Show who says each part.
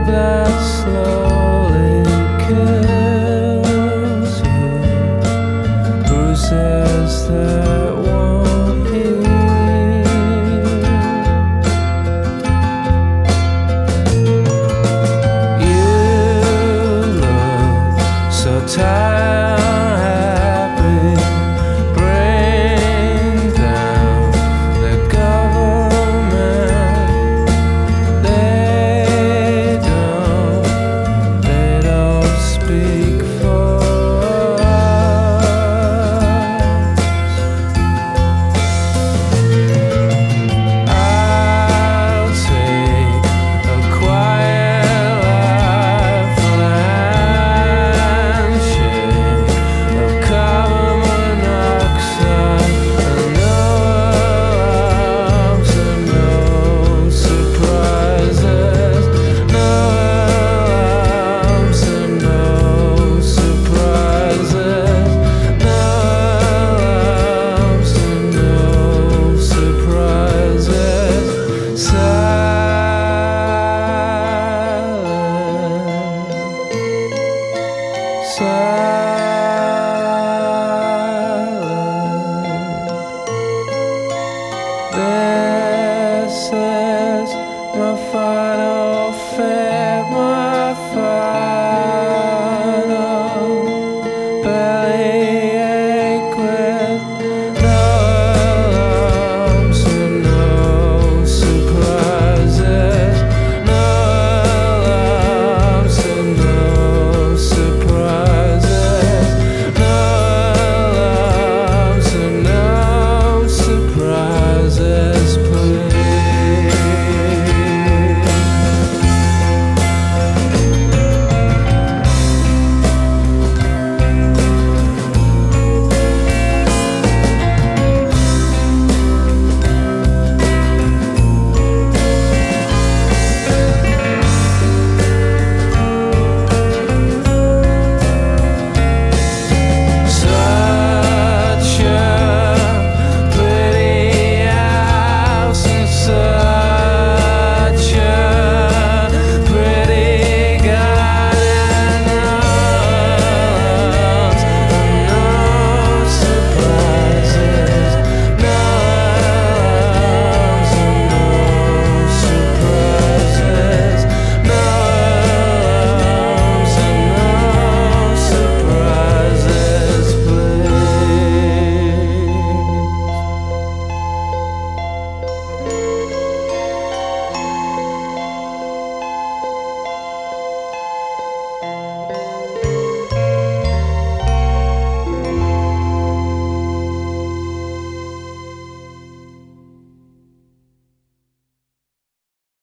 Speaker 1: blah, slow.